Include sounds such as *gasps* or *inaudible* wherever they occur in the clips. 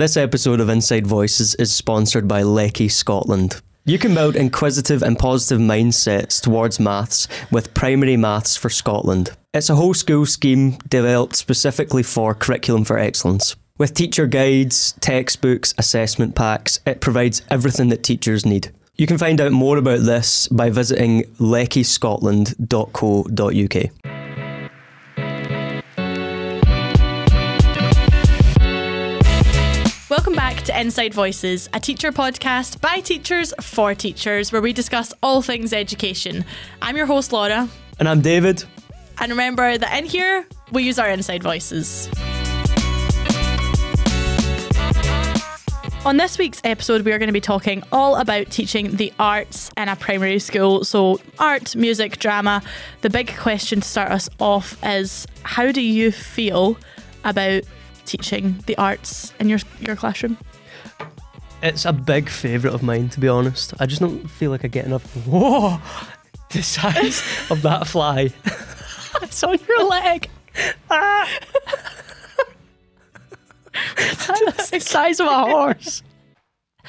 This episode of Inside Voices is sponsored by Leckie Scotland. You can build inquisitive and positive mindsets towards maths with Primary Maths for Scotland. It's a whole school scheme developed specifically for Curriculum for Excellence. With teacher guides, textbooks, assessment packs, it provides everything that teachers need. You can find out more about this by visiting leckiescotland.co.uk. to Inside Voices, a teacher podcast by teachers for teachers, where we discuss all things education. I'm your host, Laura, And I'm David. and remember that in here, we use our inside voices. On this week's episode, we are going to be talking all about teaching the arts in a primary school. So, art, music, drama. The big question to start us off is how do you feel about teaching the arts in your, your classroom? It's a big favourite of mine, to be honest. I just don't feel like I get enough. *laughs* Whoa! The size of that fly. *laughs* It's on your leg. That's ah! *laughs* the size of a horse.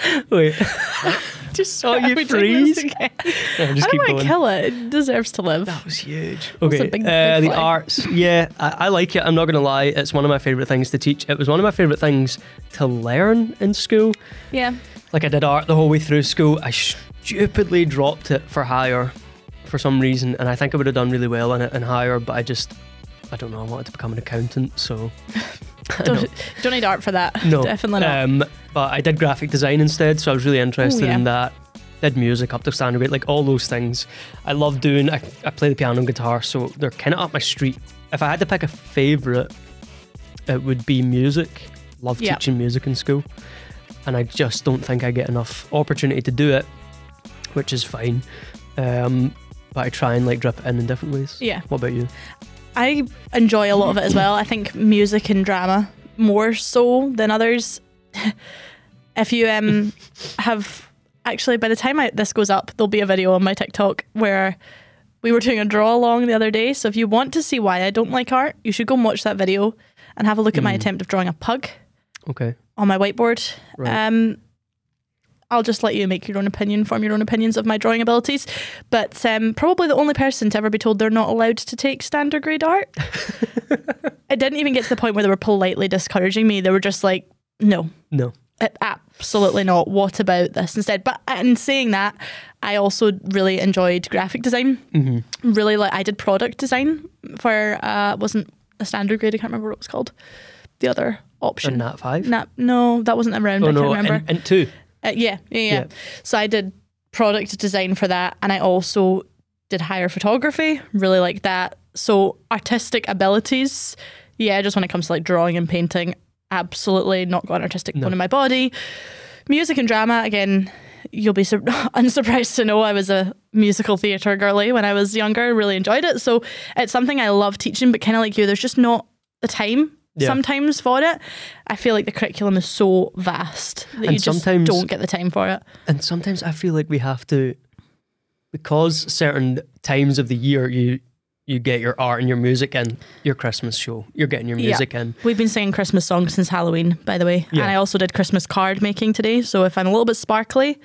*laughs* Wait, *laughs* Just saw you we freeze. no, *laughs* I just don't want to kill it. It deserves to live. That was huge. Okay, a big- uh, big the arts. Yeah, I, I like it. I'm not going to lie. It's one of my favourite things to teach. It was one of my favourite things to learn in school. Yeah. Like I did art the whole way through school. I stupidly dropped it for higher for some reason, and I think I would have done really well in it in higher, but I just, I don't know. I wanted to become an accountant, so. *laughs* Don't, *laughs* don't need art for that. No, *laughs* Definitely not. Um, but I did graphic design instead, so I was really interested Oh, yeah. in that. Did music up to standard rate, like all those things. I love doing. I, I play the piano and guitar, so they're kind of up my street. If I had to pick a favorite, it would be music. Love Yeah. teaching music in school, and I just don't think I get enough opportunity to do it, which is fine. Um, but I try and like drip it in in different ways. Yeah. What about you? I enjoy a lot of it as well. I think music and drama more so than others. *laughs* if you um have actually by the time I, this goes up, there'll be a video on my TikTok where we were doing a draw along the other day. So if you want to see why I don't like art, you should go and watch that video and have a look at my Mm. attempt of drawing a pug Okay. on my whiteboard. Right. Um, I'll just let you make your own opinion, form your own opinions of my drawing abilities. But um, probably the only person to ever be told they're not allowed to take standard grade art. *laughs* it didn't even get to the point where they were politely discouraging me. They were just like, no, no. absolutely not. What about this instead? But in saying that, I also really enjoyed graphic design. hmm Really, like I did product design for uh, wasn't a standard grade. I can't remember what it was called. The other option. And that five. Nah, no, that wasn't around. oh I can't no, remember. and, and two. Uh, yeah, yeah, yeah, Yeah. So I did product design for that, and I also did higher photography. Really like that. So artistic abilities, yeah. Just when it comes to like drawing and painting, absolutely not got an artistic No. bone in my body. Music and drama, again. You'll be sur- *laughs* unsurprised to know I was a musical theatre girly when I was younger. Really enjoyed it. So it's something I love teaching, but kind of like you, there's just not the time Yeah. sometimes for it. I feel like the curriculum is so vast that And you just don't get the time for it. And sometimes I feel like we have to, because certain times of the year you you get your art and your music in your Christmas show, you're getting your Yeah. music in. We've been singing Christmas songs since Halloween, by the way. Yeah. And I also did Christmas card making today. So if I'm a little bit sparkly,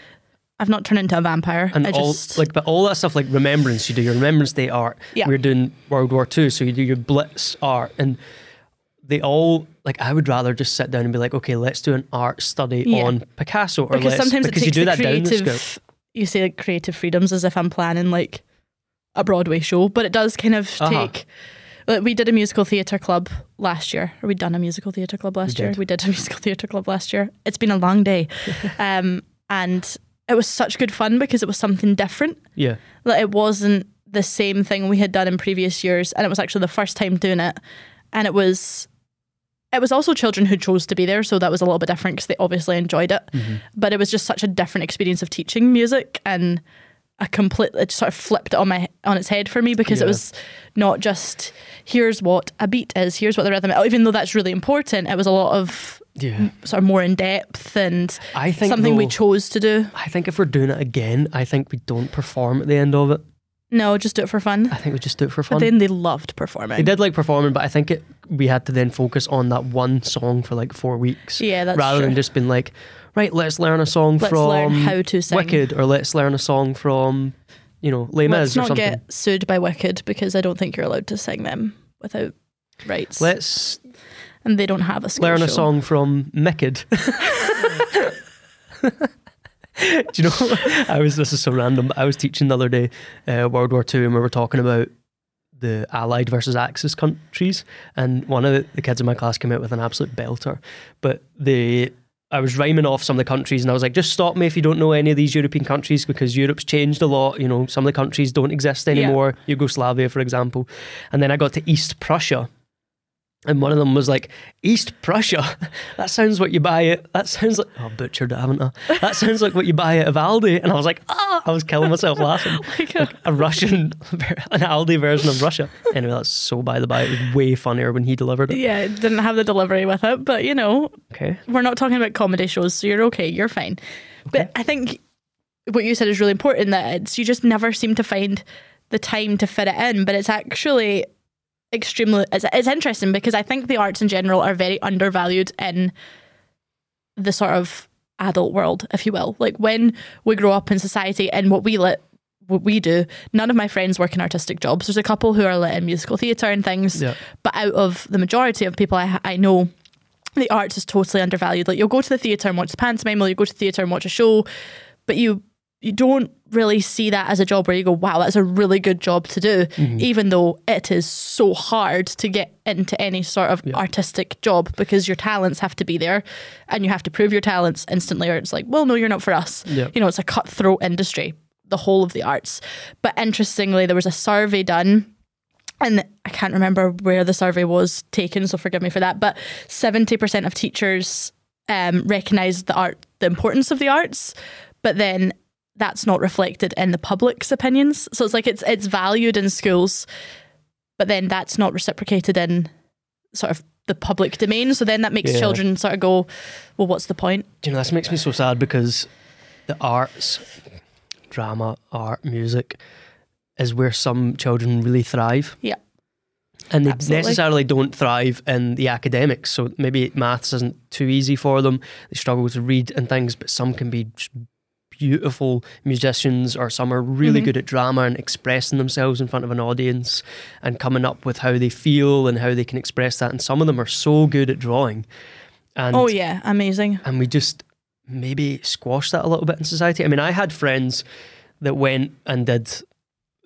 I've not turned into a vampire. And I all just like, but all that stuff like Remembrance, you do your Remembrance Day art. Yeah. We're doing World War Two, so you do your Blitz art, and they all like. I would rather just sit down and be like, okay, let's do an art study Yeah. on Picasso, or because let's, sometimes because it takes you do the that down the scope. creative. You say like creative freedoms as if I'm planning like a Broadway show, but it does kind of Uh-huh. take. Like, we did a musical theatre club last year. Or we'd done a musical theatre club last We year. did. We did a *laughs* musical theatre club last year. It's been a long day, *laughs* um, and it was such good fun because it was something different. Yeah, Like it wasn't the same thing we had done in previous years, and it was actually the first time doing it. And it was, it was also children who chose to be there, so that was a little bit different because they obviously enjoyed it. Mm-hmm. But it was just such a different experience of teaching music, and a complete it sort of flipped it on my on its head for me because it was not just here's what a beat is, here's what the rhythm. Even though that's really important, it was a lot of yeah. sort of more in depth and I think something we chose to do. I think if we're doing it again, I think we don't perform at the end of it. No, just do it for fun. I think we just do it for But fun. then they loved performing. They did like performing, but I think it we had to then focus on that one song for like four weeks. Yeah, that's rather true. than just being like, right, let's learn a song Let's from learn how to sing. Wicked, or let's learn a song from, you know, Les Mis Let's or not something. get sued by Wicked because I don't think you're allowed to sing them without rights. Let's and they don't have a learn a show. song from Micked. *laughs* *laughs* Do you know? I was. This is so random. I was teaching the other day, uh, World War Two, and we were talking about the Allied versus Axis countries, and one of the, the kids in my class came out with an absolute belter. But the I was rhyming off some of the countries, and I was like, "Just stop me if you don't know any of these European countries, because Europe's changed a lot. You know, some of the countries don't exist anymore. Yugoslavia, for example." And then I got to East Prussia, and one of them was like, East Prussia. *laughs* That sounds what you buy it. That sounds like oh, I butchered it, haven't I? *laughs* That sounds like what you buy at Aldi. And I was like, ah, I was killing myself laughing. *laughs* Like a- Russian, an Aldi version of Russia. Anyway, that's so by the by. It was way funnier when he delivered it. yeah, it didn't have the delivery with it, but you know, Okay. we're not talking about comedy shows, so you're okay, you're fine. But I think what you said is really important that it's you just never seem to find the time to fit it in, but it's actually extremely it's, it's interesting because I think the arts in general are very undervalued in the sort of adult world, if you will. Like when we grow up in society and what we let what we do, none of my friends work in artistic jobs. There's a couple who are lit in musical theatre and things, Yeah. but out of the majority of people I, I know, the arts is totally undervalued. Like you'll go to the theatre and watch the pantomime, or you go to the theatre and watch a show, but you you don't really see that as a job where you go, wow, that's a really good job to do, even though it is so hard to get into any sort of artistic job because your talents have to be there and you have to prove your talents instantly, or it's like, well, no, you're not for us. Yeah. You know, it's a cutthroat industry, the whole of the arts. But interestingly, there was a survey done and I can't remember where the survey was taken, so forgive me for that. But seventy percent of teachers um, recognise the art, the importance of the arts, but then that's not reflected in the public's opinions. So it's like it's it's valued in schools, but then that's not reciprocated in sort of the public domain. So then that makes Yeah. children sort of go, well, what's the point? Do you know, this makes me so sad because the arts, drama, art, music, is where some children really thrive. Yeah. And they Absolutely. necessarily don't thrive in the academics. So maybe maths isn't too easy for them. They struggle to read and things, but some can be just beautiful musicians, or some are really Mhm. good at drama and expressing themselves in front of an audience and coming up with how they feel and how they can express that. And some of them are so good at drawing. And oh yeah, amazing. and we just maybe squash that a little bit in society. I mean, I had friends that went and did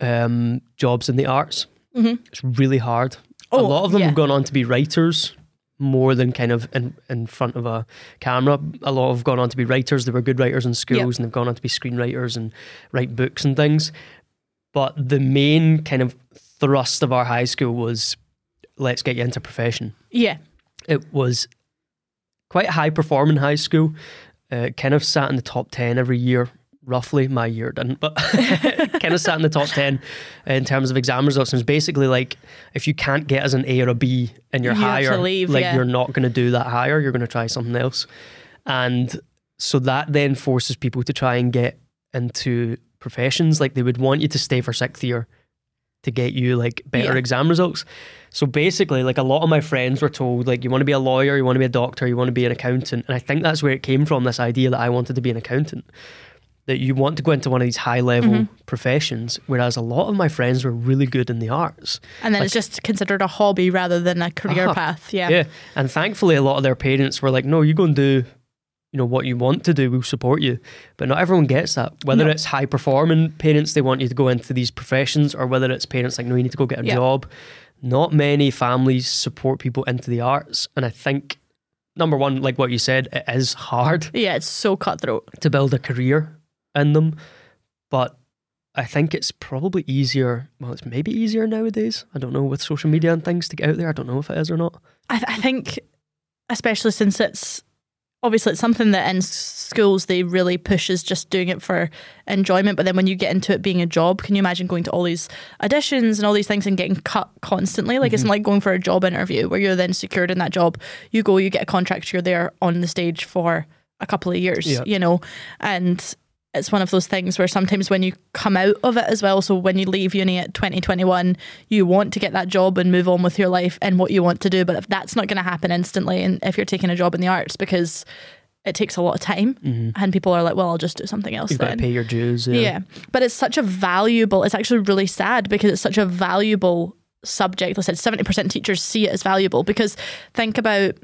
um, jobs in the arts. Mhm. It's really hard. a Oh, lot of them yeah. have gone on to be writers more than kind of in, in front of a camera. A lot have gone on to be writers. They were good writers in schools Yep. and they've gone on to be screenwriters and write books and things. But the main kind of thrust of our high school was let's get you into profession Yeah, it was quite a high performing high school. Uh, kind of sat in the top 10 every year, roughly. My year didn't, but *laughs* kind of sat in the top 10 in terms of exam results. And it's basically like if you can't get as an A or a B and you're You higher, leave, like yeah. you're not going to do that higher, you're going to try something else. And so that then forces people to try and get into professions. Like they would want you to stay for sixth year to get you like better Yeah. exam results. So basically, like a lot of my friends were told, like you want to be a lawyer, you want to be a doctor, you want to be an accountant, and I think that's where it came from. This idea that I wanted to be an accountant, that you want to go into one of these high level Mm-hmm. professions. Whereas a lot of my friends were really good in the arts. and then Like- it's just considered a hobby rather than a career Uh-huh. path. Yeah. Yeah, and thankfully, a lot of their parents were like, "No, you go and do." You know what you want to do, we'll support you. But not everyone gets that. Whether No. it's high performing parents, they want you to go into these professions, or whether it's parents like, no, you need to go get a Yeah. job. Not many families support people into the arts. And I think, number one, like what you said, it is hard Yeah, it's so cutthroat. to build a career in them. But I think it's probably easier. Well, it's maybe easier nowadays. I don't know with social media and things to get out there. I don't know if it is or not. I, th- I think, especially since it's obviously it's something that in schools they really push is just doing it for enjoyment. But then when you get into it being a job, can you imagine going to all these auditions and all these things and getting cut constantly? Like it's mm-hmm. like going for a job interview where you're then secured in that job. You go, you get a contract, you're there on the stage for a couple of years, Yeah. you know, and it's one of those things where sometimes when you come out of it as well, so when you leave uni at 2021, you want to get that job and move on with your life and what you want to do. But if that's not going to happen instantly, and if you're taking a job in the arts because it takes a lot of time, mm-hmm. and people are like, well, I'll just do something else You've got to pay your dues. Yeah. Yeah. But it's such a valuable, it's actually really sad because it's such a valuable subject. I said 70% teachers see it as valuable because think about,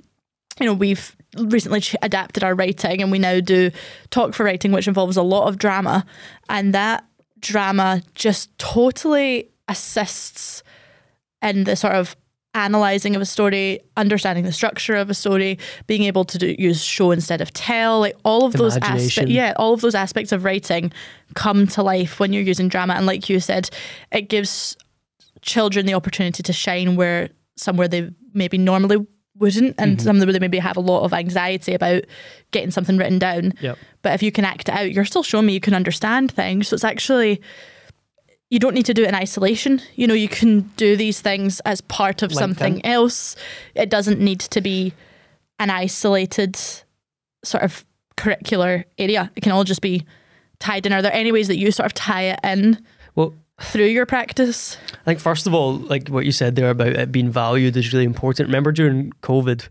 you know, we've recently ch- adapted our writing and we now do talk for writing, which involves a lot of drama. And that drama just totally assists in the sort of analyzing of a story, understanding the structure of a story, being able to do, use show instead of tell, like all of those aspects. Yeah, all of those aspects of writing come to life when you're using drama. And like you said, it gives children the opportunity to shine where somewhere they maybe normally wouldn't, and mm-hmm. somewhere they maybe have a lot of anxiety about getting something written down. Yep. But if you can act it out, you're still showing me you can understand things. So it's actually you don't need to do it in isolation. You know, you can do these things as part of something in. else. It doesn't need to be an isolated sort of curricular area. It can all just be tied in. Are there any ways that you sort of tie it in Well, through your practice? I think first of all, like what you said there about it being valued is really important. Remember during COVID,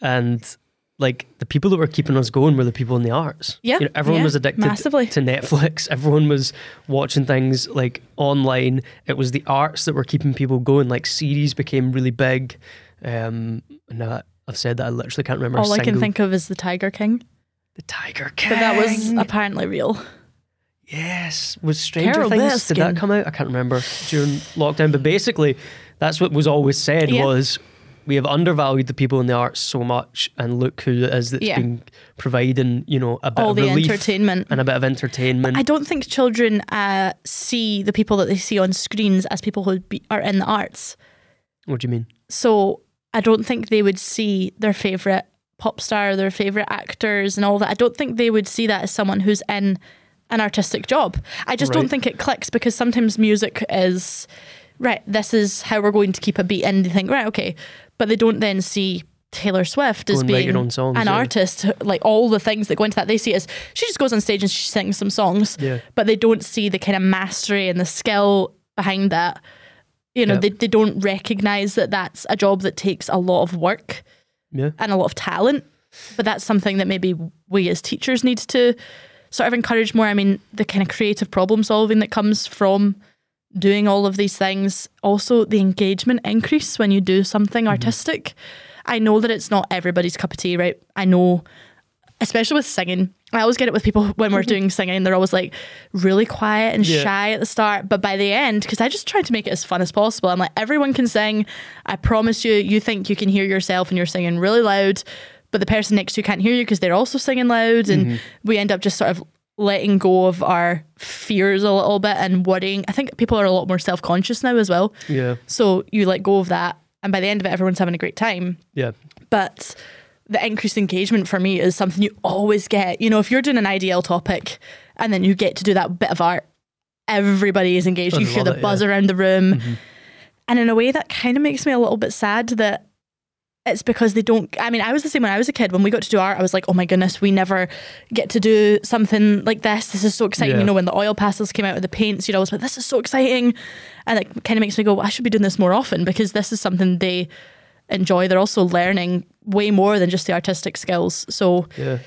and like the people that were keeping us going were the people in the arts. Yeah, you know, everyone yeah, was addicted massively. to Netflix. Everyone was watching things like online. It was the arts that were keeping people going. Like series became really big. Um, now I've said that I literally can't remember. a All I can think of is the Tiger King, the Tiger King. but that was apparently real. Yes, was Stranger Carol Things? Did that come out? I can't remember during lockdown. But basically, that's what was always said Yeah. was we have undervalued the people in the arts so much, and look who it is that's Yeah. been providing you know a bit All of the relief entertainment. and a bit of entertainment. I don't think children uh, see the people that they see on screens as people who be, are in the arts. what do you mean? So I don't think they would see their favourite pop star, their favourite actors, and all that. I don't think they would see that as someone who's in an artistic job. I just don't think it clicks because sometimes music is right. This is how we're going to keep a beat, and they think right, okay, but they don't then see. Taylor Swift as being songs, an yeah. artist, like all the things that go into that, they see it as she just goes on stage and she sings some songs, Yeah. but they don't see the kind of mastery and the skill behind that. You know, Yeah. they, they don't recognize that that's a job that takes a lot of work Yeah, and a lot of talent. But that's something that maybe we as teachers need to sort of encourage more. I mean, the kind of creative problem solving that comes from doing all of these things, also the engagement increase when you do something mm-hmm. artistic. I know that it's not everybody's cup of tea, right? I know, especially with singing. I always get it with people *laughs* when we're mm-hmm. doing singing. They're always like really quiet and Yeah. shy at the start, but by the end, because I just try to make it as fun as possible. I'm like, everyone can sing. I promise you, you think you can hear yourself and you're singing really loud, but the person next to you can't hear you because they're also singing loud, and we end up just sort of letting go of our fears a little bit and worrying. I think people are a lot more self conscious now as well. yeah, So you let go of that, and by the end of it, everyone's having a great time. yeah. But the increased engagement for me is something you always get. You know, if you're doing an IDL topic and then you get to do that bit of art, everybody is engaged. I you hear the it, buzz yeah. around the room. Mhm. And in a way, that kind of makes me a little bit sad that it's because they don't. I mean, I was the same when I was a kid. When we got to do art, I was like, oh my goodness, we never get to do something like this. This is so exciting. Yeah. You know, when the oil pastels came out with the paints, you'd always be like, this is so exciting. And it kind of makes me go, well, I should be doing this more often because this is something they enjoy. They're also learning way more than just the artistic skills. So Yeah.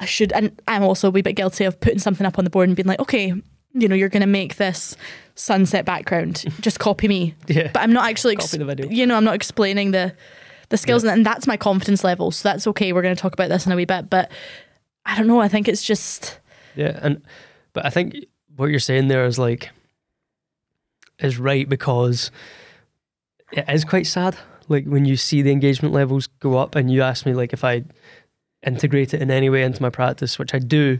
I should, and I'm also a wee bit guilty of putting something up on the board and being like, okay, you know, you're going to make this sunset background. Just copy me. *laughs* Yeah. But I'm not actually, ex- Copy the video. you know, I'm not explaining the the skills, and that's my confidence level. So that's okay. We're going to talk about this in a wee bit, but I don't know. I think it's just Yeah, and but I think what you're saying there is like is right because it is quite sad. Like when you see the engagement levels go up, and you ask me like if I integrate it in any way into my practice, which I do.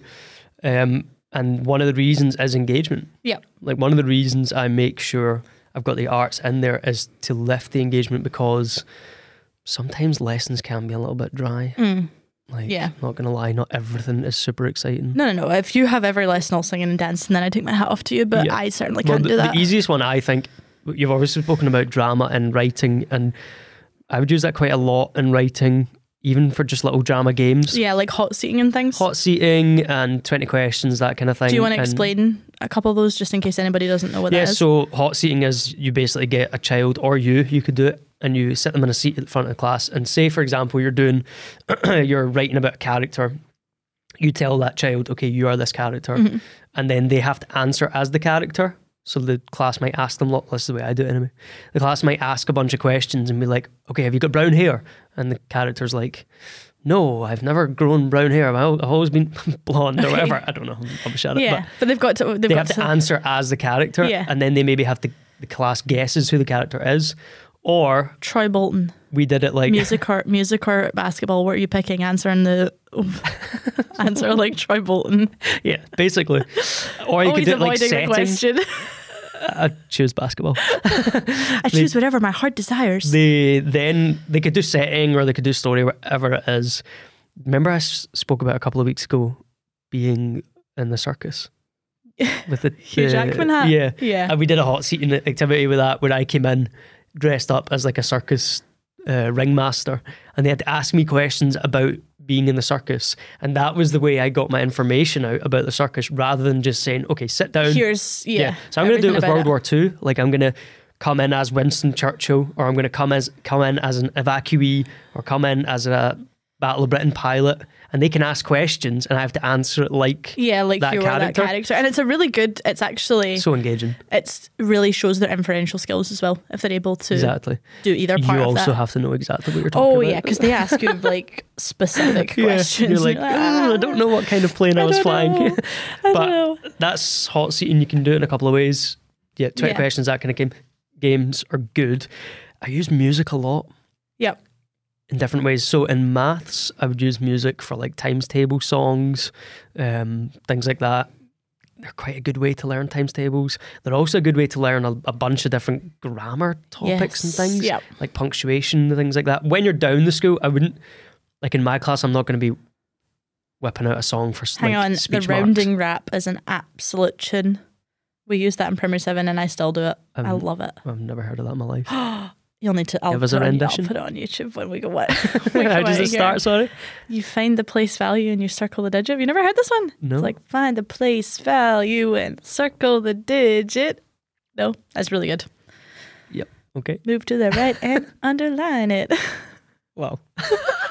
Um, and one of the reasons is engagement. yeah, Like one of the reasons I make sure I've got the arts in there is to lift the engagement because sometimes lessons can be a little bit dry. Mm. Like, Yeah. not gonna lie, not everything is super exciting. no, no, no. If you have every lesson all singing and dancing, then I take my hat off to you. But Yeah. I certainly Well, can't the, do that. the easiest one, I think, you've obviously spoken about drama and writing, and I would use that quite a lot in writing, even for just little drama games. Yeah, like hot seating and things. Hot seating and 20 questions, that kind of thing. Do you want to And- explain a couple of those just in case anybody doesn't know what that is. Yeah, that is? so hot seating is you basically get a child or you, you could do it, and you sit them in a seat at the front of the class. And say, for example, you're doing, *clears throat* you're writing about a character. You tell that child, okay, you are this character, Mm-hmm. and then they have to answer as the character. So the class might ask them, look, this is the way I do it anyway. The class might ask a bunch of questions and be like, okay, have you got brown hair? And the character's like, no, I've never grown brown hair. I've always been *laughs* blonde or whatever. *laughs* I don't know. I'm yeah, But but, they've got to. They've they got have to to. *laughs* answer as the character, Yeah. and then they maybe have to the class guesses who the character is, or Troy Bolton, we did it like music or music or basketball. What are you picking? Answering the answer like Troy Bolton. yeah, basically, or you could Always do it like setting. I choose basketball. *laughs* I choose whatever my heart desires. They then they could do setting or they could do story, whatever it is. Remember, I s- spoke about a couple of weeks ago being in the circus *laughs* with the Hugh the- Jackman hat. Yeah, yeah. And we did a hot seating activity with that where I came in dressed up as like a circus uh, ringmaster and they had to ask me questions about being in the circus. And that was the way I got my information out about the circus rather than just saying, okay, sit down. Here's yeah. So I'm going to do it with World about War II. Like I'm going to come in as Winston Churchill or I'm going to come as come in as an evacuee or come in as a Battle of Britain pilot and they can ask questions and I have to answer it like Yeah, like that were that character. character, and it's a really good. It's actually so engaging. it's really shows their inferential skills as well if they're able to Exactly. do either part You of also have to know exactly what you're talking Oh about. yeah, because they ask you *laughs* like specific Yeah, questions. You're like, "Oh, I don't know what kind of plane I, was flying. I *laughs* but don't know. that's hot seating. You can do it in a couple of ways. Yeah, 20 Yeah. questions, that kind of game. Games are good. I use music a lot Yep. In different ways. So in maths, I would use music for like times table songs, um, things like that. They're quite a good way to learn times tables. They're also a good way to learn a, a bunch of different grammar topics and things, Yep. like punctuation and things like that. When you're down the school, I wouldn't like in my class. I'm not going to be whipping out a song for Hang like, on, the rounding rap is an absolute tune. We used that in Primary Seven, and I still do it. I Um, love it. I've never heard of that in my life. *gasps* *gasps* You'll need to. I'll Give us put a it on- rendition. I'll put it on YouTube when we go *laughs* we How does it start? Sorry. You find the place value and you circle the digit. Have you never heard this one? No. It's like find the place value and circle the digit. No, that's really good. Yep. Okay. Move to the right and *laughs* underline it. Wow. *laughs*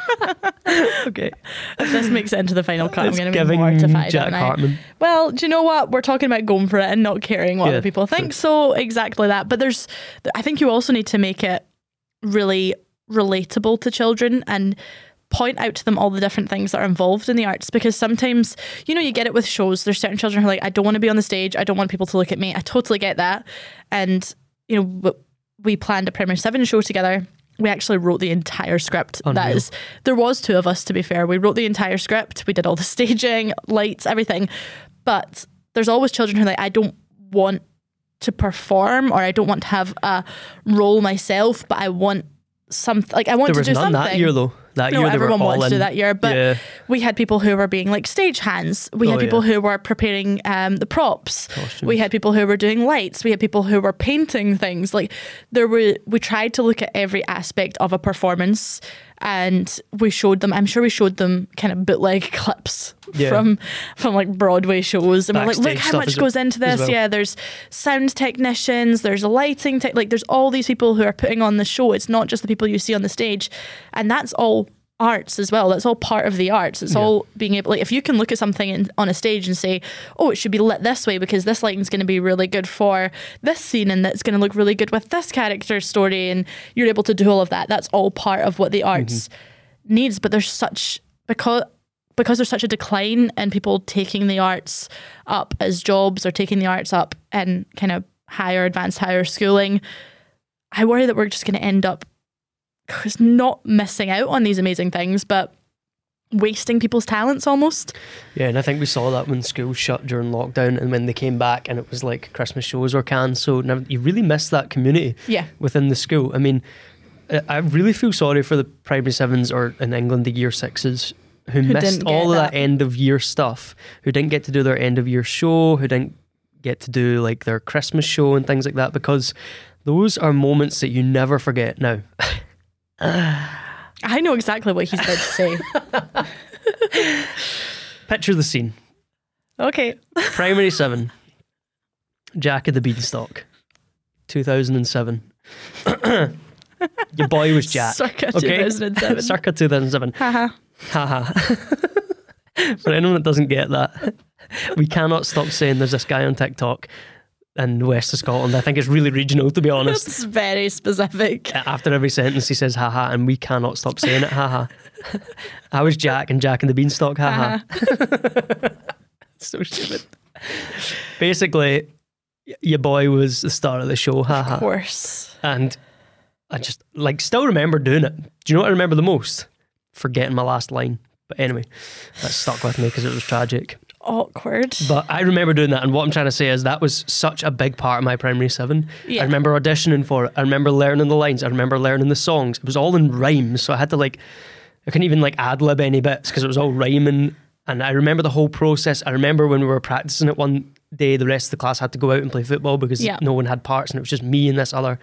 *laughs* okay. If this makes it into the final cut, It's I'm going to be mortified. Jack Hartman. Well, do you know what? We're talking about going for it and not caring what Yeah, other people think. So exactly that. But there's, I think you also need to make it really relatable to children and point out to them all the different things that are involved in the arts because sometimes you know you get it with shows there's certain children who are like I don't want to be on the stage I don't want people to look at me I totally get that and you know we planned a Primary 7 show together we actually wrote the entire script. Oh, that Unreal. is there was two of us to be fair. We wrote the entire script. We did all the *laughs* staging lights everything. But there's always children who are like I don't want to perform or I don't want to have a role myself but I want something like I want There to was do none something. that year though. That no, year everyone wants to do that year, but yeah. we had people who were being like stage hands. We had Oh, people yeah. who were preparing um, the props. Costumes. We had people who were doing lights. We had people who were painting things. Like there were, we tried to look at every aspect of a performance, and we showed them. I'm sure we showed them kind of bootleg *laughs* clips Yeah. from from like Broadway shows, and we're like, look how much goes into this. well. Yeah, there's sound technicians, there's lighting, tech like there's all these people who are putting on the show. It's not just the people you see on the stage, and that's all arts as well. That's all part of the arts. It's Yeah. all being able, like, if you can look at something in, on a stage and say, oh, it should be lit this way because this lighting's going to be really good for this scene and that's going to look really good with this character's story, and you're able to do all of that. That's all part of what the mm-hmm. arts needs. But there's such because because there's such a decline in people taking the arts up as jobs or taking the arts up in kind of higher, advanced higher schooling. I worry that we're just going to end up just not missing out on these amazing things, but wasting people's talents almost. Yeah, and I think we saw that when schools shut during lockdown and when they came back and it was like Christmas shows were. So now you really miss that community Yeah. within the school. I mean, I- I really feel sorry for the primary sevens or in England, the year sixes who, Who missed all of that that. end of year stuff, who didn't get to do their end of year show, who didn't get to do like their Christmas show and things like that because those are moments that you never forget now. *laughs* I know exactly what he's about to say. *laughs* Picture the scene. okay. Primary seven. Jack of the Beanstalk. 2007. Your boy was Jack. Circa okay? 2007. *laughs* Circa 2007. Haha. Haha. *laughs* For anyone that doesn't get that, we cannot stop saying there's this guy on TikTok in the west of Scotland. I think it's really regional, to be honest. It's very specific. Uh, after every sentence, he says haha, and we cannot stop saying it haha. *laughs* I was Jack and Jack and the Beanstalk haha. Haha. *laughs* so stupid. Basically, your boy was the star of the show, ha Of course. And I just like still remember doing it. Do you know what I remember the most? Forgetting my last line. But anyway, that stuck with me because it was tragic. Awkward. But I remember doing that, and what I'm trying to say is that was such a big part of my primary seven. Yeah. I remember auditioning for it. I remember learning the lines. I remember learning the songs. It was all in rhymes, so I had to like, I couldn't even like ad lib any bits because it was all rhyming. And I remember the whole process. I remember when we were practicing it one day, the rest of the class had to go out and play football because Yeah. no one had parts, and it was just me and this other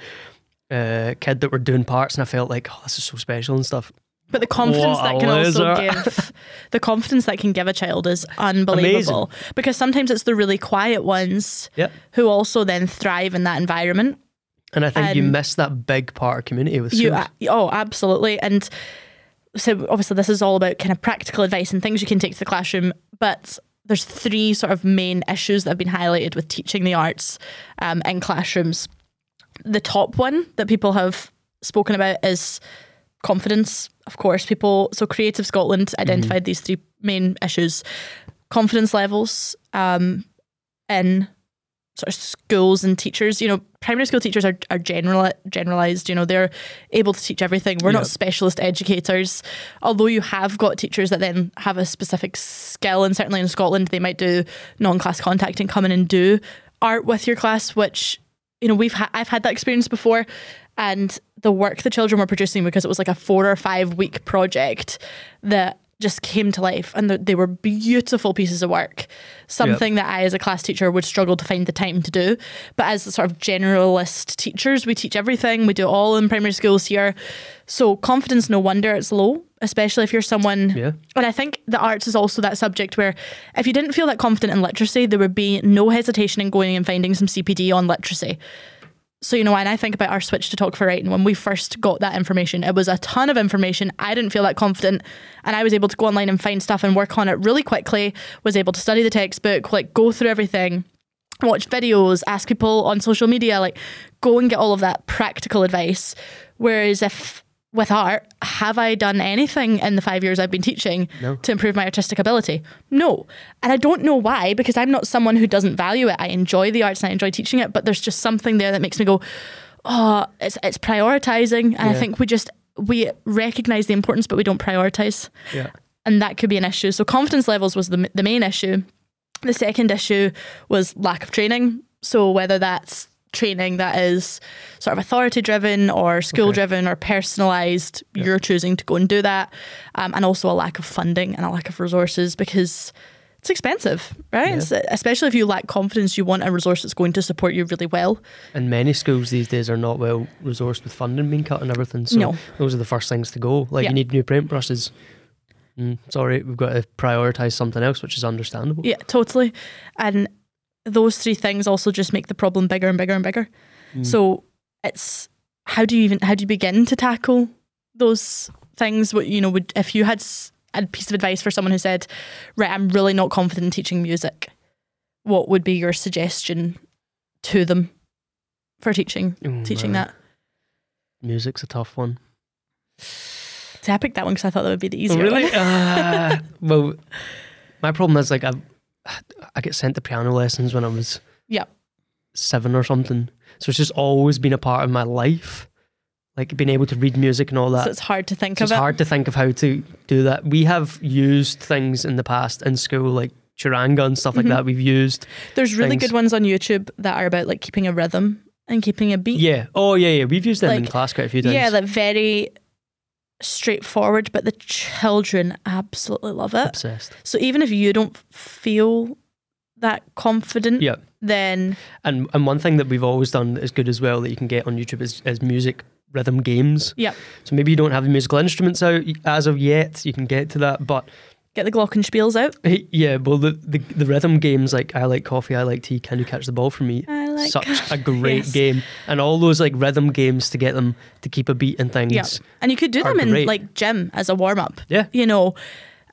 uh, kid that were doing parts. And I felt like, oh, this is so special and stuff. But the confidence What that can also give *laughs* the confidence that can give a child is unbelievable. Because sometimes it's the really quiet ones Yeah. who also then thrive in that environment. And I think you miss that big part of community with You, schools. oh, absolutely. And so obviously this is all about kind of practical advice and things you can take to the classroom. But there's three sort of main issues that have been highlighted with teaching the arts um, in classrooms. The top one that people have spoken about is confidence. Of course, people. So Creative Scotland identified these three main issues: confidence levels um, in sort of schools and teachers. You know, primary school teachers are are general generalized. You know, they're able to teach everything. We're Yep. not specialist educators. Although you have got teachers that then have a specific skill, and certainly in Scotland, they might do non-class contact and come in and do art with your class, which you know we've ha- I've had that experience before, and the work the children were producing because it was like a four or five week project that just came to life and th- they were beautiful pieces of work. Something that i as a class teacher would struggle to find the time to do. But as sort of generalist teachers we teach everything. We do it all in primary schools here. So confidence no wonder it's low especially if you're someone Yeah. and I think the arts is also that subject where if you didn't feel that confident in literacy, there would be no hesitation in going and finding some CPD on literacy. So, you know, when I think about our switch to talk for writing, when we first got that information, it was a ton of information. I didn't feel that confident. And I was able to go online and find stuff and work on it really quickly, was able to study the textbook, like go through everything, watch videos, ask people on social media, like go and get all of that practical advice. Whereas if with art, have I done anything in the five years I've been teaching No. to improve my artistic ability? No. And I don't know why, because I'm not someone who doesn't value it. I enjoy the arts and I enjoy teaching it, but there's just something there that makes me go, oh, it's it's prioritizing. And I think we just we recognize the importance, but we don't prioritize Yeah. and that could be an issue. So confidence levels was the the main issue. The second issue was lack of training. So whether that's training that is sort of authority driven or school driven or personalized, you're choosing to go and do that, um, and also a lack of funding and a lack of resources because it's expensive, right? Yeah. Especially if you lack confidence, you want a resource that's going to support you really well. And many schools these days are not well resourced with funding being cut and everything. So No. those are the first things to go. Like Yeah. you need new paintbrushes. Mm, sorry, we've got to prioritise something else, which is understandable. Yeah, totally. And those three things also just make the problem bigger and bigger and bigger. Mm. So it's how do you even how do you begin to tackle those things? What you know, would if you had a piece of advice for someone who said, "Right, I'm really not confident in teaching music," what would be your suggestion to them for teaching Mm, teaching right. that? Music's a tough one. See, I picked that one because I thought that would be the Oh, easier really? one. uh, *laughs* well, my problem is like I, I get sent to piano lessons when I was Yeah. seven or something. So it's just always been a part of my life, like being able to read music and all that. So it's hard to think So of it's it. hard to think of how to do that. We have used things in the past in school, like charanga and stuff like Mhm. that. We've used, There's really things. good ones on YouTube that are about like keeping a rhythm and keeping a beat. yeah. Oh, yeah, yeah. We've used them in class quite a few times. Yeah, like very straightforward, but the children absolutely love it. obsessed. So even if you don't feel that confident, Yeah. then And and one thing that we've always done that is good as well that you can get on YouTube is, is music rhythm games. Yep. So maybe you don't have the musical instruments out as of yet. You can get to that, but Get the glockenspiels out. Yeah, well, the, the the rhythm games like I like coffee, I like tea. Can you catch the ball for me? I like Such a great Yes. game, and all those like rhythm games to get them to keep a beat and things. Yeah. And you could do them in great. like gym as a warm up. Yeah. You know,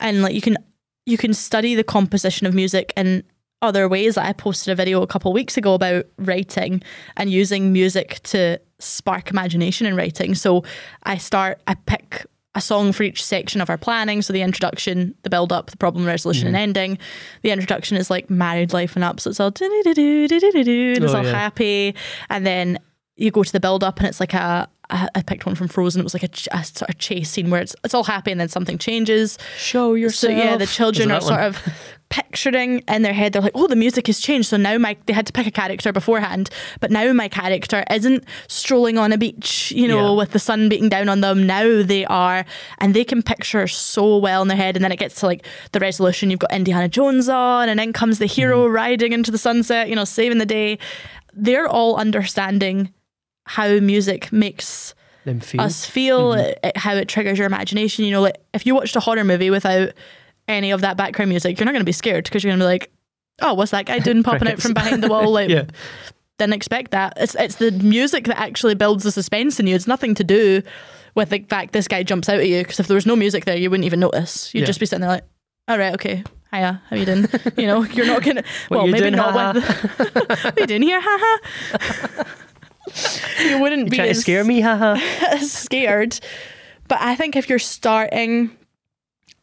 and like you can you can study the composition of music in other ways. Like I posted a video a couple of weeks ago about writing and using music to spark imagination in writing. So I start I pick a song for each section of our planning. So the introduction, the build up, the problem resolution and mm-hmm. ending. The introduction is like married life and up. So it's all do-do-do-do, do-do-do-do, and it's Oh, all yeah. happy. And then you go to the build up and it's like a I picked one from Frozen. It was like a, a sort of chase scene where it's it's all happy and then something changes. Show yourself. So yeah, the children are sort one? of picturing in their head. They're like, "Oh, the music has changed." So now my they had to pick a character beforehand, but now my character isn't strolling on a beach, you know, Yeah. with the sun beating down on them. Now they are, and they can picture so well in their head. And then it gets to like the resolution. You've got Indiana Jones on, and then comes the hero Mm-hmm. riding into the sunset, you know, saving the day. They're all understanding how music makes them feel. us feel, Mm-hmm. it, how it triggers your imagination. You know, like if you watched a horror movie without any of that background music, you're not going to be scared because you're going to be like, "Oh, what's that guy *laughs* doing popping out from behind the wall?" Like, yeah, didn't expect that. It's it's the music that actually builds the suspense in you. It's nothing to do with the fact this guy jumps out at you. Because if there was no music there, you wouldn't even notice. You'd Yeah. just be sitting there like, "All right, okay." Hiya, how you doing? you know, *laughs* you're not gonna. Well, maybe doing, not haha? with. *laughs* what you doing here? Haha. You wouldn't you be trying to scare me, haha. *laughs* scared. But I think if you're starting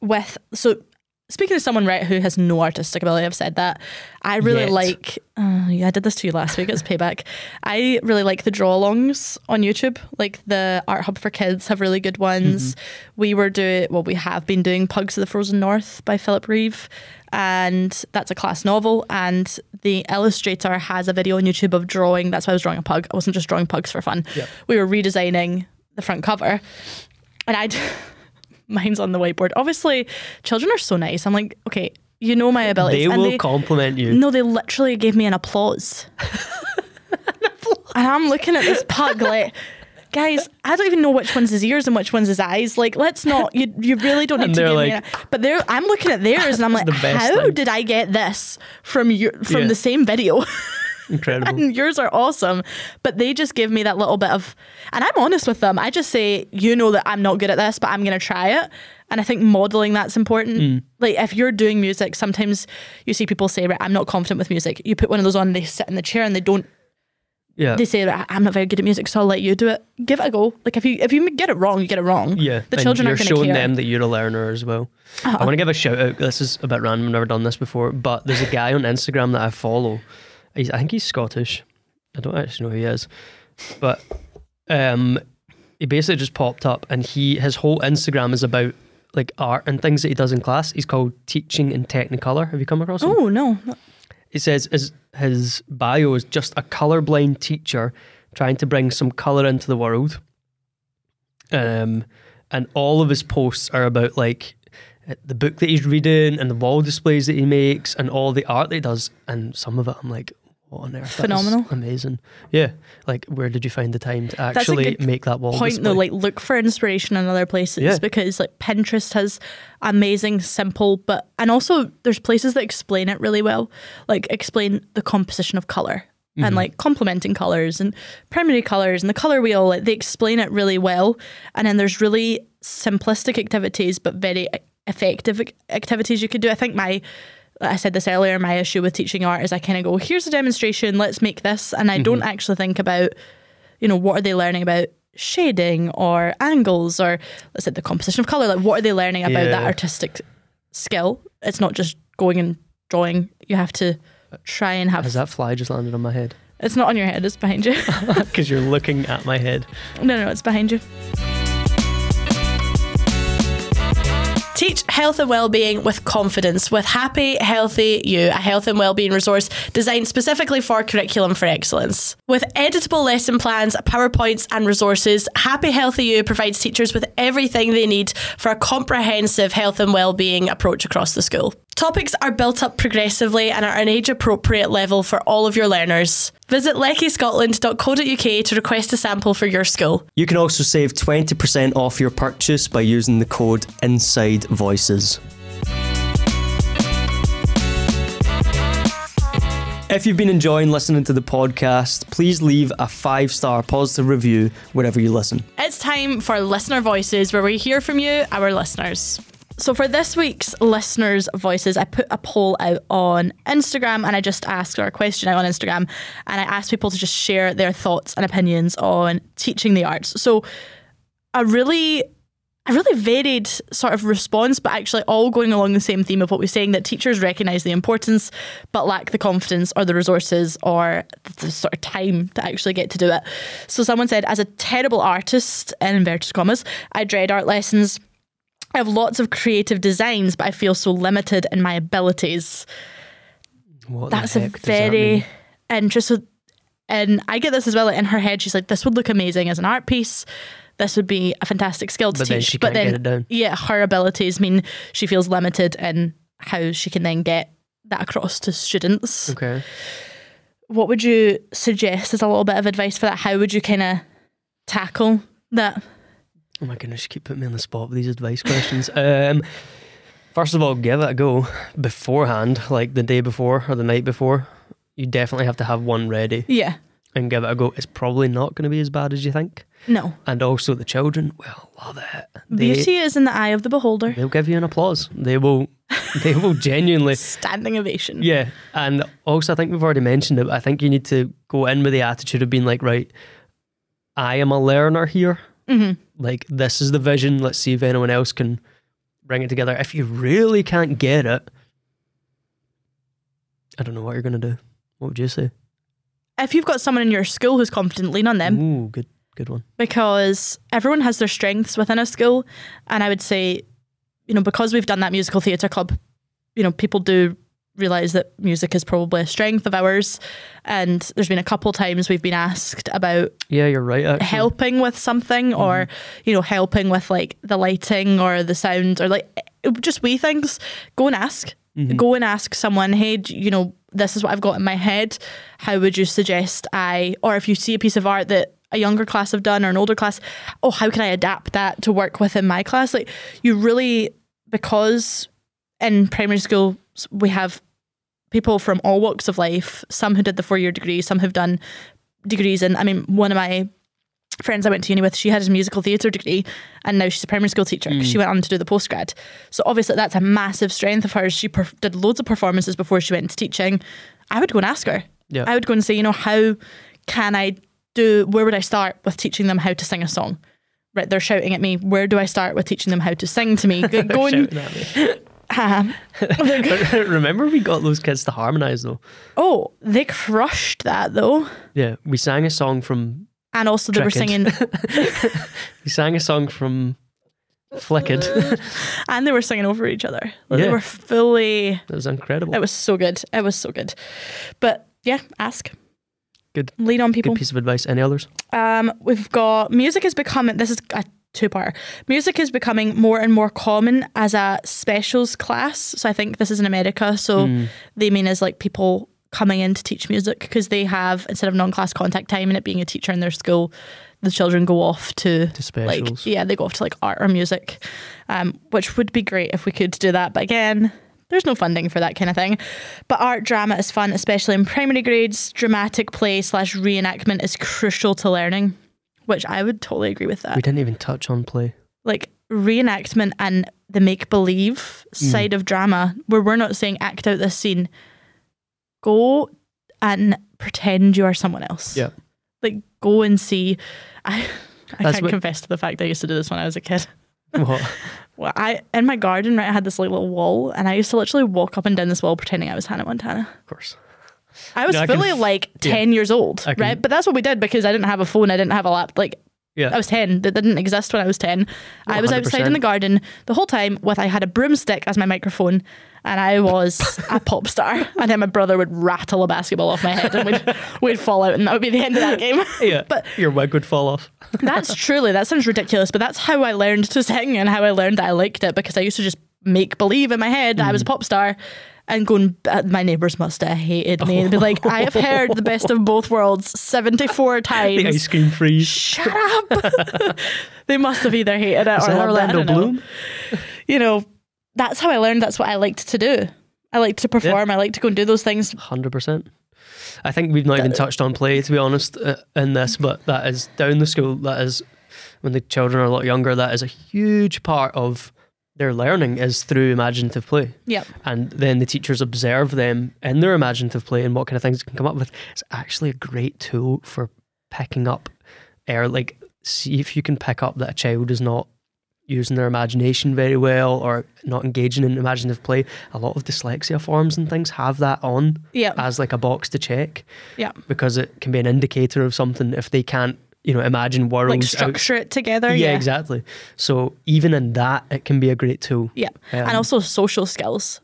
with so speaking to someone right who has no artistic ability, I've said that. I really Yet. like oh, yeah, I did this to you last week, it's payback. *laughs* I really like the draw alongs on YouTube. Like the Art Hub for Kids have really good ones. Mm-hmm. We were doing well, we have been doing Pugs of the Frozen North by Philip Reeve. And that's a class novel. And the illustrator has a video on YouTube of drawing. That's why I was drawing a pug. I wasn't just drawing pugs for fun. Yep. We were redesigning the front cover and I *laughs* mine's on the whiteboard. Obviously, children are so nice. I'm like, okay, you know my abilities. They and will they, compliment you. no, they literally gave me an applause. *laughs* and I'm looking at this pug like, guys, I don't even know which one's his ears and which one's his eyes. Like, let's not. You you really don't need to me. like- but they're. I'm looking at theirs and I'm *laughs* like, how thing. did I get this from your from Yeah. the same video? *laughs* Incredible. and yours are awesome. But they just give me that little bit of, and I'm honest with them. I just say, you know that I'm not good at this, but I'm going to try it. And I think modeling that's important. Mm. Like if you're doing music, sometimes you see people say, right, I'm not confident with music. You put one of those on, they sit in the chair and they don't, yeah. they say, I'm not very good at music, so I'll let you do it. Give it a go. Like if you if you get it wrong, you get it wrong. Yeah, The children you're aren't going to showing care. them that you're a learner as well. Uh-huh. I want to give a shout out. This is a bit random. I've never done this before, but there's a guy on Instagram that I follow. He's, I think he's Scottish. I don't actually know who he is, but um, he basically just popped up, and he his whole Instagram is about like art and things that he does in class. He's called Teaching in Technicolor. Have you come across him? Oh no. He says his, his bio is just a colorblind teacher trying to bring some color into the world. Um, and all of his posts are about like the book that he's reading and the wall displays that he makes and all the art that he does. And some of it, I'm like, on earth? Phenomenal. amazing. Yeah. Like, where did you find the time to actually make that wall point display? though like look for inspiration in other places Yeah. because like pinterest has amazing simple but and also there's places that explain it really well like explain the composition of color Mm-hmm. and like complementing colors and primary colors and the color wheel like, they explain it really well and then there's really simplistic activities but very effective activities you could do i think my I said this earlier. My issue with teaching art is I kind of go, here's a demonstration, let's make this. And I don't mm-hmm. actually think about, you know, what are they learning about shading or angles or let's say the composition of color. Like, what are they learning about that artistic skill? It's not just going and drawing. You have to try and have. Has that fly just landed on my head? It's not on your head. It's behind you. *laughs* Because you're looking at my head. no, no, it's behind you. Teach health and well-being with confidence with Happy Healthy You, a health and well-being resource designed specifically for curriculum for excellence. With editable lesson plans, PowerPoints and resources, Happy Healthy You provides teachers with everything they need for a comprehensive health and well-being approach across the school. Topics are built up progressively and are an age appropriate level for all of your learners. Visit leckiescotland.co.uk to request a sample for your school. You can also save 20% off your purchase by using the code Inside Voices. If you've been enjoying listening to the podcast, please leave a five star positive review wherever you listen. It's time for Listener Voices, where we hear from you, our listeners. So, for this week's listeners' voices, I put a poll out on Instagram and I just asked, a question out on Instagram, and I asked people to just share their thoughts and opinions on teaching the arts. So, a really a really varied sort of response, but actually all going along the same theme of what we're saying that teachers recognise the importance but lack the confidence or the resources or the sort of time to actually get to do it. So someone said, as a terrible artist, in inverted commas, I dread art lessons. I have lots of creative designs, but I feel so limited in my abilities. What That's a that very mean? interesting. And I get this as well. In her head, she's like, "This would look amazing as an art piece. This would be a fantastic skill to But teach." but then, get it down. yeah, her abilities mean she feels limited in how she can then get that across to students. Okay. What would you suggest as a little bit of advice for that? How would you kind of tackle that? Oh my goodness, you keep putting me on the spot with these advice questions. um, first of all, give it a go beforehand, like the day before or the night before. You definitely have to have one ready Yeah, and give it a go. It's probably not going to be as bad as you think. no. And also, the children will love it. They, Beauty is in the eye of the beholder. they'll give you an applause. They will. They will *laughs* genuinely. Standing ovation. Yeah, and also I think we've already mentioned it. But I think you need to go in with the attitude of being like, right, I am a learner here. Hmm Like this is the vision. Let's see if anyone else can bring it together. If you really can't get it, I don't know what you're gonna do. What would you say? If you've got someone in your school who's confident, lean on them. Ooh, good, good one. because everyone has their strengths within a school. And I would say, you know, because we've done that musical theatre club, you know, people do realise that music is probably a strength of ours. And there's been a couple times we've been asked about Yeah, you're right. Actually. helping with something or, you know, helping with like the lighting or the sound or like eh, just wee things. Go and ask. Go and ask someone, hey, you know, this is what I've got in my head. How would you suggest I, or if you see a piece of art that a younger class have done or an older class, oh, how can I adapt that to work within my class? Like, you really, because in primary school, we have people from all walks of life, some who did the four year degree, some who've done degrees in, I mean, one of my friends I went to uni with, she had a musical theatre degree and now she's a primary school teacher 'cause she went on to do the postgrad. So obviously that's a massive strength of hers. She perf- did loads of performances before she went into teaching. I would go and ask her. Yeah. I would go and say, you know, how can I do, where would I start with teaching them how to sing a song? Right, they're shouting at me. Where do I start with teaching them how to sing to me? *laughs* Go go and me. *laughs* Remember, we got those kids to harmonize though. oh, they crushed that though, Yeah, we sang a song from. and also they were singing, *laughs* We sang a song from Flickered. *laughs* and they were singing over each other. Like, They Yeah. were fully that was incredible. It was so good. It was so good. But yeah, ask. Good. Lean on people. Good piece of advice. Any others? Um, we've got music is becoming. This is a two part. Music is becoming more and more common as a specials class. So I think this is in America. So Hmm. they mean as like people coming in to teach music because they have instead of non-class contact time and it being a teacher in their school, the children go off to To like yeah they go off to like art or music, um, which would be great if we could do that. But again. There's no funding for that kind of thing. But art drama is fun, especially in primary grades. Dramatic play slash reenactment is crucial to learning, which I would totally agree with that We didn't even touch on play. like reenactment and the make believe Mm. side of drama where we're not saying act out this scene go and pretend you are someone else Yeah. like go and see i i That's can't what- confess to the fact that i used to do this when i was a kid *laughs* What? *laughs* well i in my garden right i had this like little wall and i used to literally walk up and down this wall pretending i was hannah montana Of course. I was I fully f- like yeah. 10 years old can- right but that's what we did because i didn't have a phone i didn't have a lap like Yeah. I was 10. That didn't exist when I was 10. I was outside in the garden the whole time with I had a broomstick as my microphone and I was *laughs* a pop star. And then my brother would rattle a basketball off my head and we'd, *laughs* we'd fall out and that would be the end of that game. *laughs* yeah. But your wig would fall off. that's truly, that sounds ridiculous, but that's how I learned to sing and how I learned that I liked it because I used to just make believe in my head that I was a mm. pop star. And going, "Uh, my neighbours must have hated me. And be like, I have heard the best of both worlds 74 *laughs* times. The ice cream freeze. Shut up. *laughs* they must have either hated it Is or that loved. I Orlando don't know. Bloom? You know, that's how I learned that's what I liked to do. I like to perform. I like to go and do those things. Hundred percent. I think we've not even touched on play to be honest uh, in this, but that is down the school. That is when the children are a lot younger. That is a huge part of their learning is through imaginative play, and then the teachers observe them in their imaginative play and what kind of things can come up with. It's actually a great tool for picking up, or like see if you can pick up that a child is not using their imagination very well or not engaging in imaginative play. A lot of dyslexia forms and things have that on Yep. as like a box to check Yep. because it can be an indicator of something if they can't you know imagine worlds Like out- structure it together. yeah, Yeah. exactly so even in that it can be a great tool Yeah. Um, and also social skills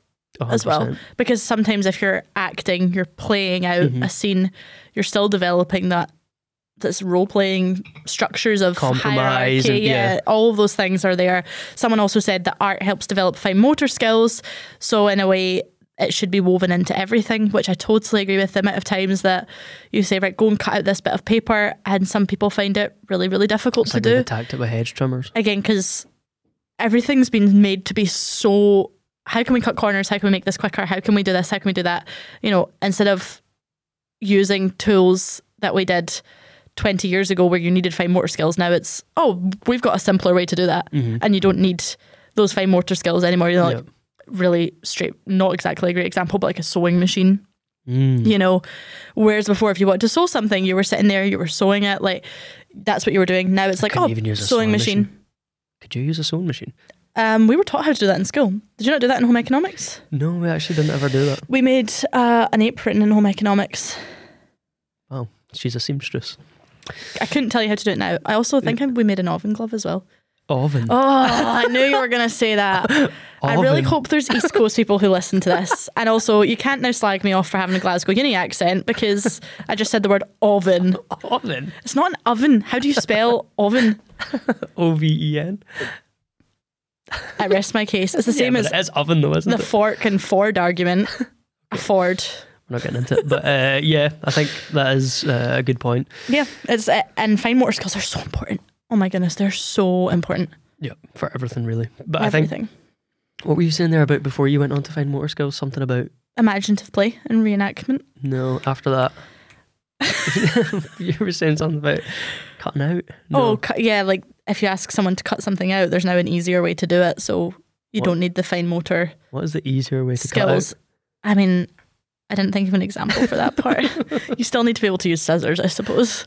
as well. Because sometimes if you're acting, you're playing out Mm-hmm. a scene, you're still developing that this role playing structures of Compromise and- yeah. yeah, all of those things are there. Someone also said that art helps develop fine motor skills. So in a way, it should be woven into everything, which I totally agree with. The amount of times that you say, right, go and cut out this bit of paper, and some people find it really, really difficult it's to like do. attacked it with hedge trimmers. Again because everything's been made to be so how can we cut corners? How can we make this quicker? How can we do this? How can we do that? You know instead of using tools that we did 20 years ago where you needed fine motor skills now it's oh we've got a simpler way to do that mm-hmm. and you don't need those fine motor skills anymore. You know like Yep. Really straight not exactly a great example but like a sewing machine Mm. you know whereas before if you wanted to sew something you were sitting there you were sewing it like that's what you were doing now it's like couldn't oh even use a sewing sewing machine. machine. could you use a sewing machine Um, we were taught how to do that in school. Did you not do that in home economics? no we actually didn't ever do that We made uh, an apron in home economics. wow she's a seamstress I couldn't tell you how to do it now. I also think we made an oven glove as well. Oven Oh, I knew you were going to say that. *laughs* I really hope there's East Coast people who listen to this. And also, you can't now slag me off for having a Glasgow Uni accent because I just said the word oven. oven It's not an oven. How do you spell oven? *laughs* o-v-e-n I rest my case. It's the same yeah, as it is oven though isn't the it fork and Ford argument. *laughs* Ford. we're not getting into it but uh, yeah I think that is uh, a good point Yeah, it's uh, and fine motor skills are so important. Oh my goodness, they're so important. yeah for everything really but I think Everything. What were you saying there about before you went on to fine motor skills? Something about Imaginative play and reenactment. no. After that, *laughs* *laughs* you were saying something about cutting out. No. Oh, cu- yeah, like if you ask someone to cut something out, there's now an easier way to do it. So you What? don't need the fine motor what is the easier way to skills. I mean, I didn't think of an example for that part. *laughs* you still need to be able to use scissors, I suppose.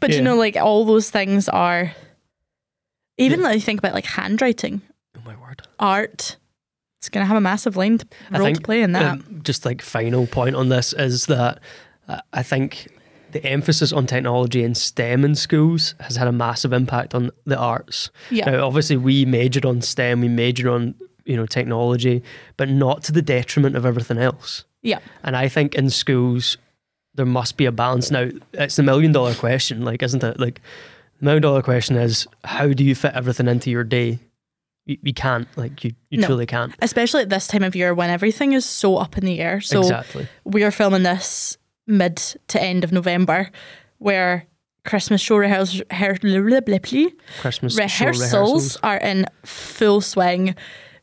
But Yeah. you know, like all those things are. Even like you think about like handwriting. Oh my word! art, it's going to have a massive line to, I role to play in that. Um, just like final point on this is that uh, I think the emphasis on technology and STEM in schools has had a massive impact on the arts. yeah. Now, obviously, we majored on STEM, we majored on you know technology, but not to the detriment of everything else. Yeah. And I think in schools there must be a balance. Now, it's the million dollar question, like, isn't it? Like, the million dollar question is how do you fit everything into your day? You, you can't, like, you, you No. truly can't. Especially at this time of year when everything is so up in the air. So exactly. we are filming this mid to end of November, where Christmas show rehearsals, Christmas show rehearsals are in full swing,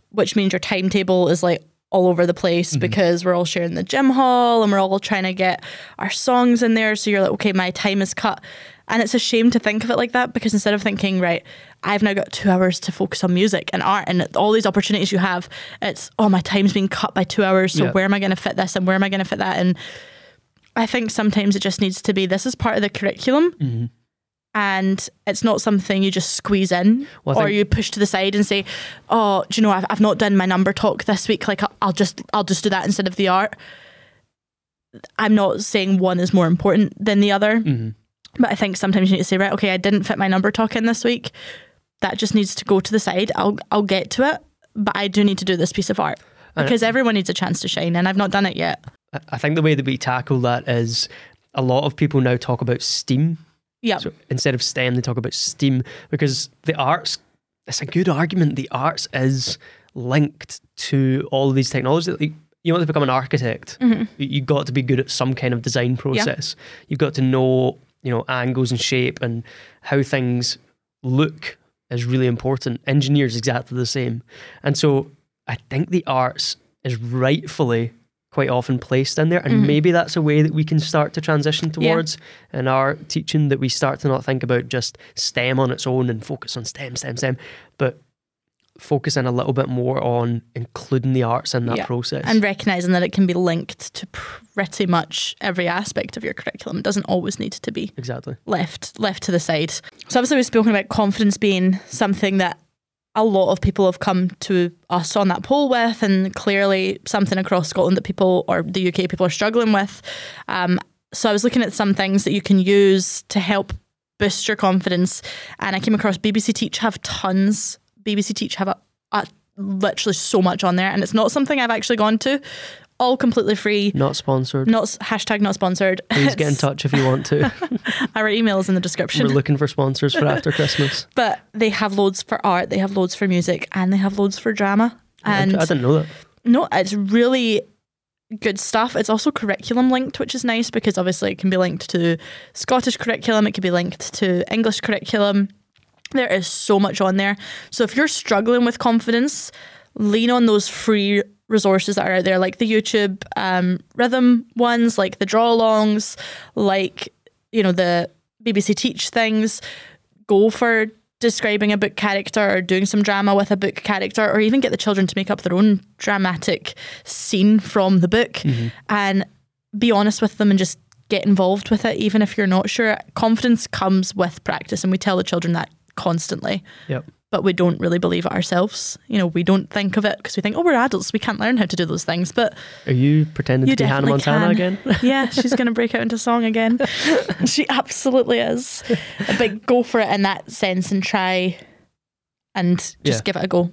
which means your timetable is like all over the place because we're all sharing the gym hall and we're all trying to get our songs in there. So you're like, okay, my time is cut. And it's a shame to think of it like that because instead of thinking, right, I've now got two hours to focus on music and art and all these opportunities you have, it's, oh, my time's being cut by two hours. So Yeah. where am I going to fit this and where am I going to fit that? And I think sometimes it just needs to be this is part of the curriculum Mm-hmm. And it's not something you just squeeze in Well, or think- you push to the side and say, "Oh, do you know I've, I've not done my number talk this week? Like I'll, just I'll just do that instead of the art." I'm not saying one is more important than the other, hmm but I think sometimes you need to say, "Right, okay, I didn't fit my number talk in this week. That just needs to go to the side. I'll I'll get to it, but I do need to do this piece of art." Because everyone needs a chance to shine, and I've not done it yet. I think the way that we tackle that is a lot of people now talk about STEAM. Yeah, So instead of STEM, they talk about STEAM because the arts, it's a good argument. The arts is linked to all of these technologies. Like, you want to become an architect, Mhm. you you got to be good at some kind of design process. You've got to know, you know, angles and shape and how things look is really important. Engineers exactly the same. And so I think the arts is rightfully quite often placed in there. And Mhm. maybe that's a way that we can start to transition Yeah. towards in our teaching that we start to not think about just STEM on its own and focus on STEM, STEM, STEM, but focusing a little bit more on including the arts in that Yeah. process. and recognizing that it can be linked to pretty much every aspect of your curriculum. It doesn't always need to be exactly. left left to the side. So obviously we've spoken about confidence being something that a lot of people have come to us on that poll with, and clearly something across Scotland that people or the UK people are struggling with. Um, so I was looking at some things that you can use to help boost your confidence, and I came across BBC Teach have tons. BBC Teach have a, a literally so much on there, and it's not something I've actually gone to. All completely free. Not sponsored. Not hashtag not sponsored. Please get in touch if you want to. *laughs* Our email is in the description. We're looking for sponsors for after Christmas. *laughs* but they have loads for art, they have loads for music, and they have loads for drama. And I didn't know that. no, it's really good stuff. It's also curriculum linked, which is nice because obviously it can be linked to Scottish curriculum, it can be linked to English curriculum. There is so much on there. So if you're struggling with confidence, lean on those free resources that are out there, like the YouTube um, rhythm ones, like the draw alongs, like you know the BBC Teach things. Go for describing a book character or doing some drama with a book character, or even get the children to make up their own dramatic scene from the book and be honest with them and just get involved with it, even if you're not sure. Confidence comes with practice, and we tell the children that constantly Yep. But we don't really believe it ourselves. You know, we don't think of it because we think, oh, we're adults, we can't learn how to do those things. But Are you pretending You to be Hannah Montana can. again? *laughs* yeah, she's going to break out into song again. *laughs* she absolutely is. But go for it in that sense and try and just Yeah. give it a go.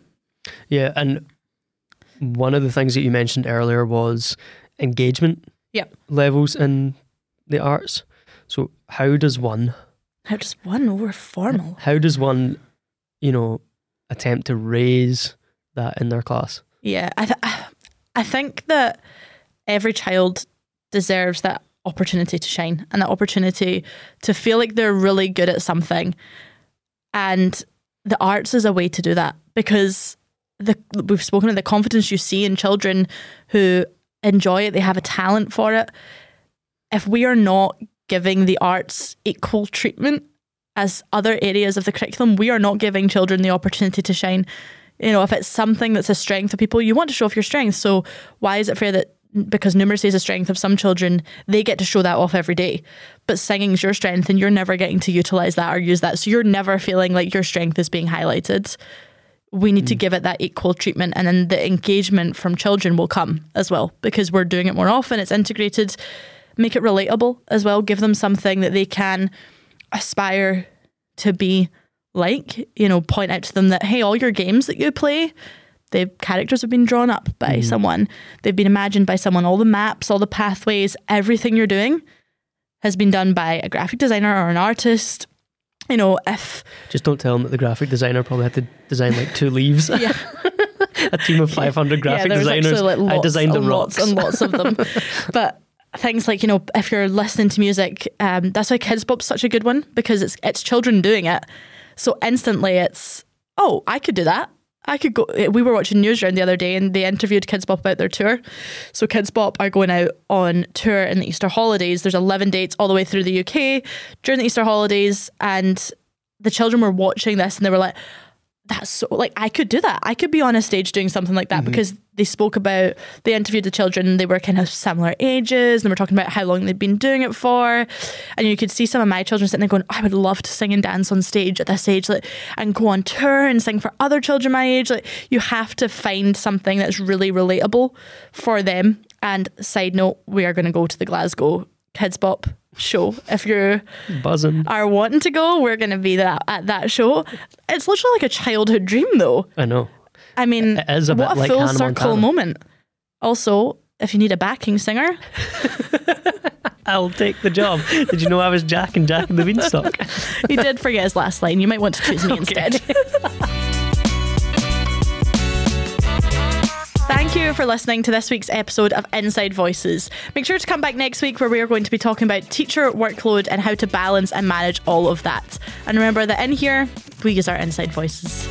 Yeah, and one of the things that you mentioned earlier was engagement Yep. levels in the arts. So how does one How does one We're formal? how does one, you know, attempt to raise that in their class? Yeah, I, th- I think that every child deserves that opportunity to shine and that opportunity to feel like they're really good at something. And the arts is a way to do that because the we've spoken of the confidence you see in children who enjoy it, they have a talent for it. If we are not giving the arts equal treatment as other areas of the curriculum, we are not giving children the opportunity to shine you know, if it's something that's a strength of people, you want to show off your strength. So why is it fair that because numeracy is a strength of some children, they get to show that off every day, but singing is your strength and you're never getting to utilize that or use that. So you're never feeling like your strength is being highlighted. We need to mm. give it that equal treatment, and then the engagement from children will come as well because we're doing it more often. It's integrated. Make it relatable as well. Give them something that they can aspire to be like, you know, point out to them that, hey, all your games that you play, the characters have been drawn up by mm. someone, they've been imagined by someone, all the maps, all the pathways, everything you're doing has been done by a graphic designer or an artist. You know, if Just don't tell them that the graphic designer probably had to design like two leaves. *laughs* yeah, *laughs* a team of 500 graphic yeah, designers. like lots I designed the rocks. lots and lots of them. *laughs* but things like you know, if you're listening to music, um, that's why Kidz Bop's such a good one because it's it's children doing it. So instantly, it's oh, I could do that. I could go. We were watching Newsround the other day, and they interviewed Kidz Bop about their tour. So Kidz Bop are going out on tour in the Easter holidays. There's 11 dates all the way through the UK during the Easter holidays, and the children were watching this, and they were like, that's so like I could do that. I could be on a stage doing something like that mm-hmm. because they spoke about they interviewed the children. They were kind of similar ages and they were talking about how long they'd been doing it for. And you could see some of my children sitting there going, I would love to sing and dance on stage at this age, like and go on tour and sing for other children my age. Like you have to find something that's really relatable for them. And side note, we are going to go to the Glasgow Kidz Bop show. If you're Buzzing. are wanting to go, we're going to be that at that show. It's literally like a childhood dream, though. I know. I mean, It is a what a like full Hannah circle Montana. moment. Also, if you need a backing singer, *laughs* I'll take the job. Did you know I was Jack and Jack and the Beanstalk? *laughs* he did forget his last line. You might want to choose me *laughs* instead. Thank you for listening to this week's episode of Inside Voices. Make sure to come back next week where we are going to be talking about teacher workload and how to balance and manage all of that. And remember that in here, we use our inside voices.